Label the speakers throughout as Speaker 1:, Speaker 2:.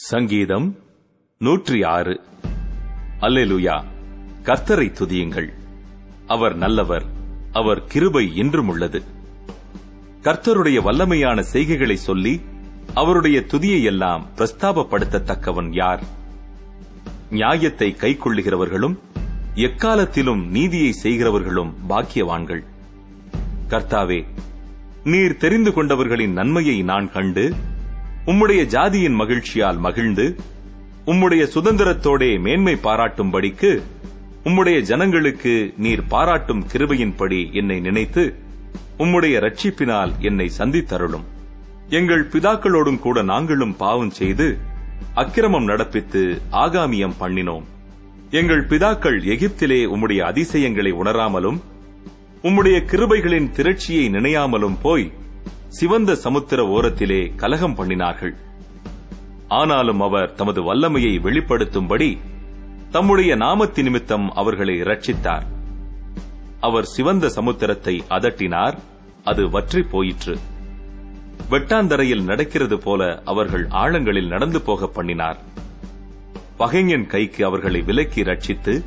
Speaker 1: சங்கீதம் நூற்றி ஆறு அல்லேலுயா. கர்த்தரை துதியுங்கள். அவர் நல்லவர். அவர் கிருபை என்றும் உள்ளது கர்த்தருடைய வல்லமையான செய்கைகளை சொல்லி அவருடைய துதியை எல்லாம் பிரஸ்தாபப்படுத்தத்தக்கவன் யார்? நியாயத்தை கைக்கொள்ளுகிறவர்களும் எக்காலத்திலும் நீதியை செய்கிறவர்களும் பாக்கியவான்கள். கர்த்தாவே நீர் தெரிந்து கொண்டவர்களின் நன்மையை நான் கண்டு உம்முடைய ஜாதியின் மகிழ்ச்சியால் மகிழ்ந்து உம்முடைய சுதந்திரத்தோடே மேன்மை பாராட்டும்படிக்கு உம்முடைய ஜனங்களுக்கு நீர் பாராட்டும் கிருபையின்படி என்னை நினைத்து உம்முடைய ரட்சிப்பினால் என்னை சந்தித்தருளும். எங்கள் பிதாக்களோடும் கூட நாங்களும் பாவம் செய்து அக்கிரமம் நடப்பித்து ஆகாமியம் பண்ணினோம். எங்கள் பிதாக்கள் எகிப்திலே உம்முடைய அதிசயங்களை உணராமலும் உம்முடைய கிருபைகளின் திரட்சியை நினையாமலும் போய் சிவந்த சமுத்திர ஓரத்திலே கலகம் பண்ணினார்கள். ஆனாலும் அவர் தமது வல்லமையை வெளிப்படுத்தும்படி தம்முடைய நாமத்தி நிமித்தம் அவர்களை ரட்சித்தார் அவர் சிவந்த சமுத்திரத்தை அதட்டினார் அது வற்றி போயிற்று. வெட்டாந்தரையில் நடக்கிறது போல அவர்கள் ஆழங்களில் நடந்து போக பண்ணினார். பகைஞன் கைக்கு அவர்களை விலக்கி ரட்சித்து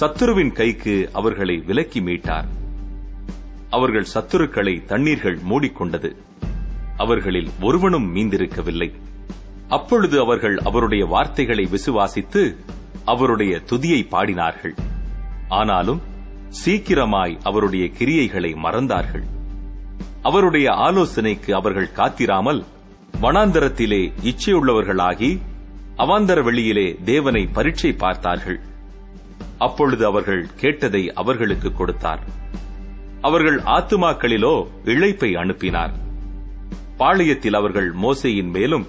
Speaker 1: சத்துருவின் கைக்கு அவர்களை விலக்கி மீட்டார். அவர்கள் சத்துருக்களை தண்ணீர்கள் மூடிக்கொண்டது. அவர்களில் ஒருவனும் மீந்திருக்கவில்லை. அப்பொழுது அவர்கள் அவருடைய வார்த்தைகளை விசுவாசித்து அவருடைய துதியை பாடினார்கள். ஆனாலும் சீக்கிரமாய் அவருடைய கிரியைகளை மறந்தார்கள். அவருடைய ஆலோசனைக்கு அவர்கள் காத்திராமல் வனாந்தரத்திலே இச்சையுள்ளவர்களாகி அவாந்தர வெளியிலே தேவனை பரீட்சை பார்த்தார்கள். அப்பொழுது அவர்கள் கேட்டதை அவர்களுக்கு கொடுத்தார். அவர்கள் ஆத்துமாக்களிலோ இழைப்பை அனுப்பினார். பாளையத்தில் அவர்கள் மோசையின் மேலும்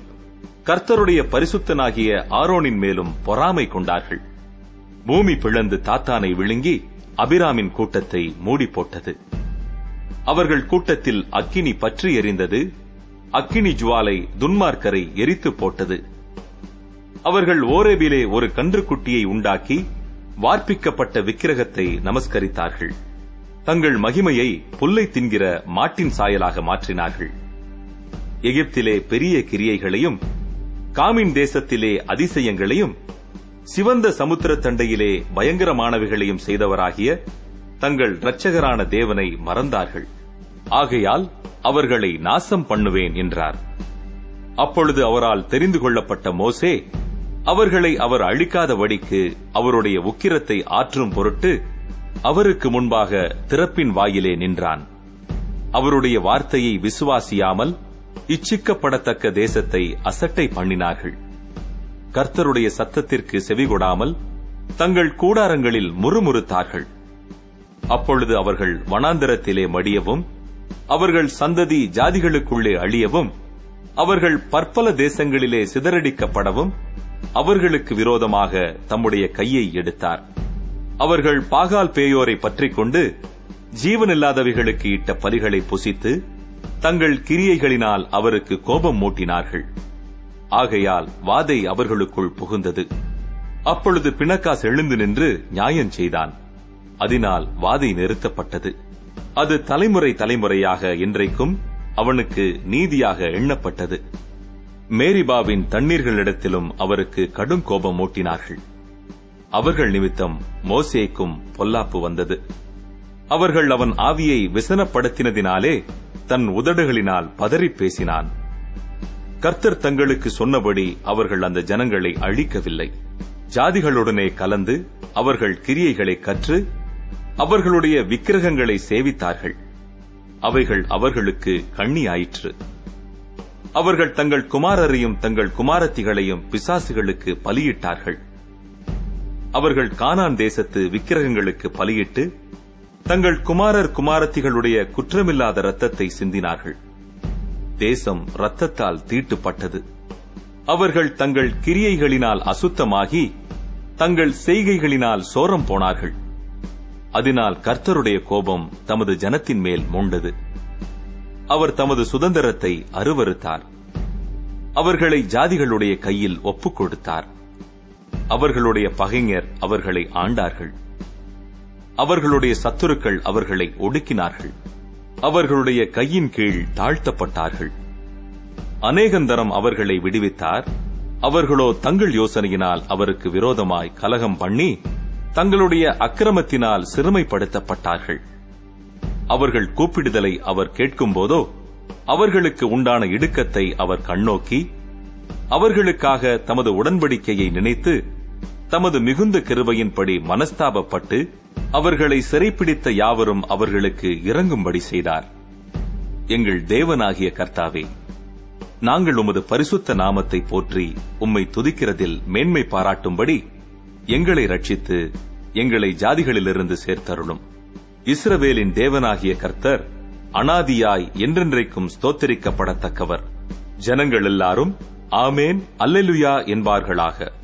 Speaker 1: கர்த்தருடைய பரிசுத்தனாகிய ஆரோனின் மேலும் பொறாமை கொண்டார்கள். பூமி பிளந்து தாத்தானை விழுங்கி அபிராமின் கூட்டத்தை மூடி போட்டது அவர்கள் கூட்டத்தில் அக்கினி பற்றி எரிந்தது அக்கினி ஜுவாலை துன்மார்க்கரை எரித்து போட்டது. அவர்கள் ஓரேபிலே ஒரு கன்றுக்குட்டியை உண்டாக்கி வார்ப்பிக்கப்பட்ட விக்கிரகத்தை நமஸ்கரித்தார்கள். தங்கள் மகிமையை புல்லை தின்கிற மாட்டின் சாயலாக மாற்றினார்கள். எகிப்திலே பெரிய கிரியைகளையும் காமின் தேசத்திலே அதிசயங்களையும் சிவந்த சமுத்திர தண்டையிலே பயங்கரமானவைகளையும் செய்தவராகிய தங்கள் இரட்சகரான தேவனை மறந்தார்கள். ஆகையால் அவர்களை நாசம் பண்ணுவேன் என்றார். அப்பொழுது அவரால் தெரிந்து கொள்ளப்பட்ட மோசே அவர்களை அவர் அழிக்காதபடிக்கு அவருடைய உக்கிரத்தை ஆற்றும் பொருட்டு அவருக்கு முன்பாக திறப்பின் வாயிலே நின்றான். அவருடைய வார்த்தையை விசுவாசியாமல் இச்சிக்கப்படத்தக்க தேசத்தை அசட்டை பண்ணினார்கள். கர்த்தருடைய சத்தத்திற்கு செவிகொடாமல் தங்கள் கூடாரங்களில் முறுமுறுத்தார்கள். அப்பொழுது அவர்கள் வனாந்தரத்திலே மடியவும் அவர்கள் சந்ததி ஜாதிகளுக்குள்ளே அழியவும் அவர்கள் பற்பல தேசங்களிலே சிதறடிக்கப்படவும் அவர்களுக்கு விரோதமாக தம்முடைய கையை எடுத்தார். அவர்கள் பாகால் பேயோரை பற்றிக் கொண்டு ஜீவனில்லாதவைகளுக்கு இட்ட பலிகளை புசித்து தங்கள் கிரியைகளினால் அவருக்கு கோபம் மூட்டினார்கள். ஆகையால் வாதை அவர்களுக்குள் புகுந்தது. அப்பொழுது பிணக்காஸ் எழுந்து நின்று நியாயம் செய்தான். அதனால் வாதை நிறுத்தப்பட்டது. அது தலைமுறை தலைமுறையாக இன்றைக்கும் அவனுக்கு நீதியாக எண்ணப்பட்டது. மேரிபாவின் தண்ணீர்களிடத்திலும் அவருக்கு கடும் கோபம் மூட்டினார்கள். அவர்கள் நிமித்தம் மோசேக்கும் பொல்லாப்பு வந்தது. அவர்கள் அவன் ஆவியை விசனப்படுத்தினதினாலே தன் உதடுகளினால் பதறி பேசினான். கர்த்தர் தங்களுக்கு சொன்னபடி அவர்கள் அந்த ஜனங்களை அழிக்கவில்லை. ஜாதிகளுடனே கலந்து அவர்கள் கிரியைகளை கற்று அவர்களுடைய விக்கிரகங்களை சேவித்தார்கள். அவைகள் அவர்களுக்கு கண்ணியாயிற்று. அவர்கள் தங்கள் குமாரரையும் தங்கள் குமாரத்திகளையும் பிசாசுகளுக்கு பலியிட்டார்கள். அவர்கள் கானான் தேசத்து விக்கிரகங்களுக்கு பலியிட்டு தங்கள் குமாரர் குமாரத்திகளுடைய குற்றமில்லாத ரத்தத்தை சிந்தினார்கள். தேசம் ரத்தத்தால் தீட்டுப்பட்டது. அவர்கள் தங்கள் கிரியைகளினால் அசுத்தமாகி தங்கள் செய்கைகளினால் சோரம் போனார்கள். அதனால் கர்த்தருடைய கோபம் தமது ஜனத்தின் மேல் மூண்டது. அவர் தமது சுதந்திரத்தை அருவறுத்தார். அவர்களை ஜாதிகளுடைய கையில் ஒப்புக் கொடுத்தார் அவர்களுடைய பகைஞர் அவர்களை ஆண்டார்கள். அவர்களுடைய சத்துருக்கள் அவர்களை ஒடுக்கினார்கள். அவர்களுடைய கையின் கீழ் தாழ்த்தப்பட்டார்கள். அநேகந்தரம் அவர்களை விடுவித்தார். அவர்களோ தங்கள் யோசனையினால் அவருக்கு விரோதமாய் கலகம் பண்ணி தங்களுடைய அக்கிரமத்தினால் சிறுமைப்படுத்தப்பட்டார்கள். அவர்கள் கூப்பிடுதலை அவர் கேட்கும்போதோ அவர்களுக்கு உண்டான இடுக்கத்தை அவர் கண்ணோக்கி அவர்களுக்காக தமது உடன்படிக்கையை நினைத்து தமது மிகுந்த கிருவையின்படி மனஸ்தாபப்பட்டு அவர்களை சிறைப்பிடித்த யாவரும் அவர்களுக்கு இறங்கும்படி செய்தார். எங்கள் தேவனாகிய கர்த்தாவே நாங்கள் உமது பரிசுத்த நாமத்தை போற்றி உம்மை துதிக்கிறதில் மேன்மை பாராட்டும்படி எங்களை ரட்சித்து எங்களை ஜாதிகளிலிருந்து சேர்த்தருளும். இஸ்ரவேலின் தேவனாகிய கர்த்தர் அனாதியாய் என்றென்றைக்கும் ஸ்தோத்தரிக்கப்படத்தக்கவர். ஜனங்கள் எல்லாரும் ஆமேன் அல்லெலுயா என்பார்களாக.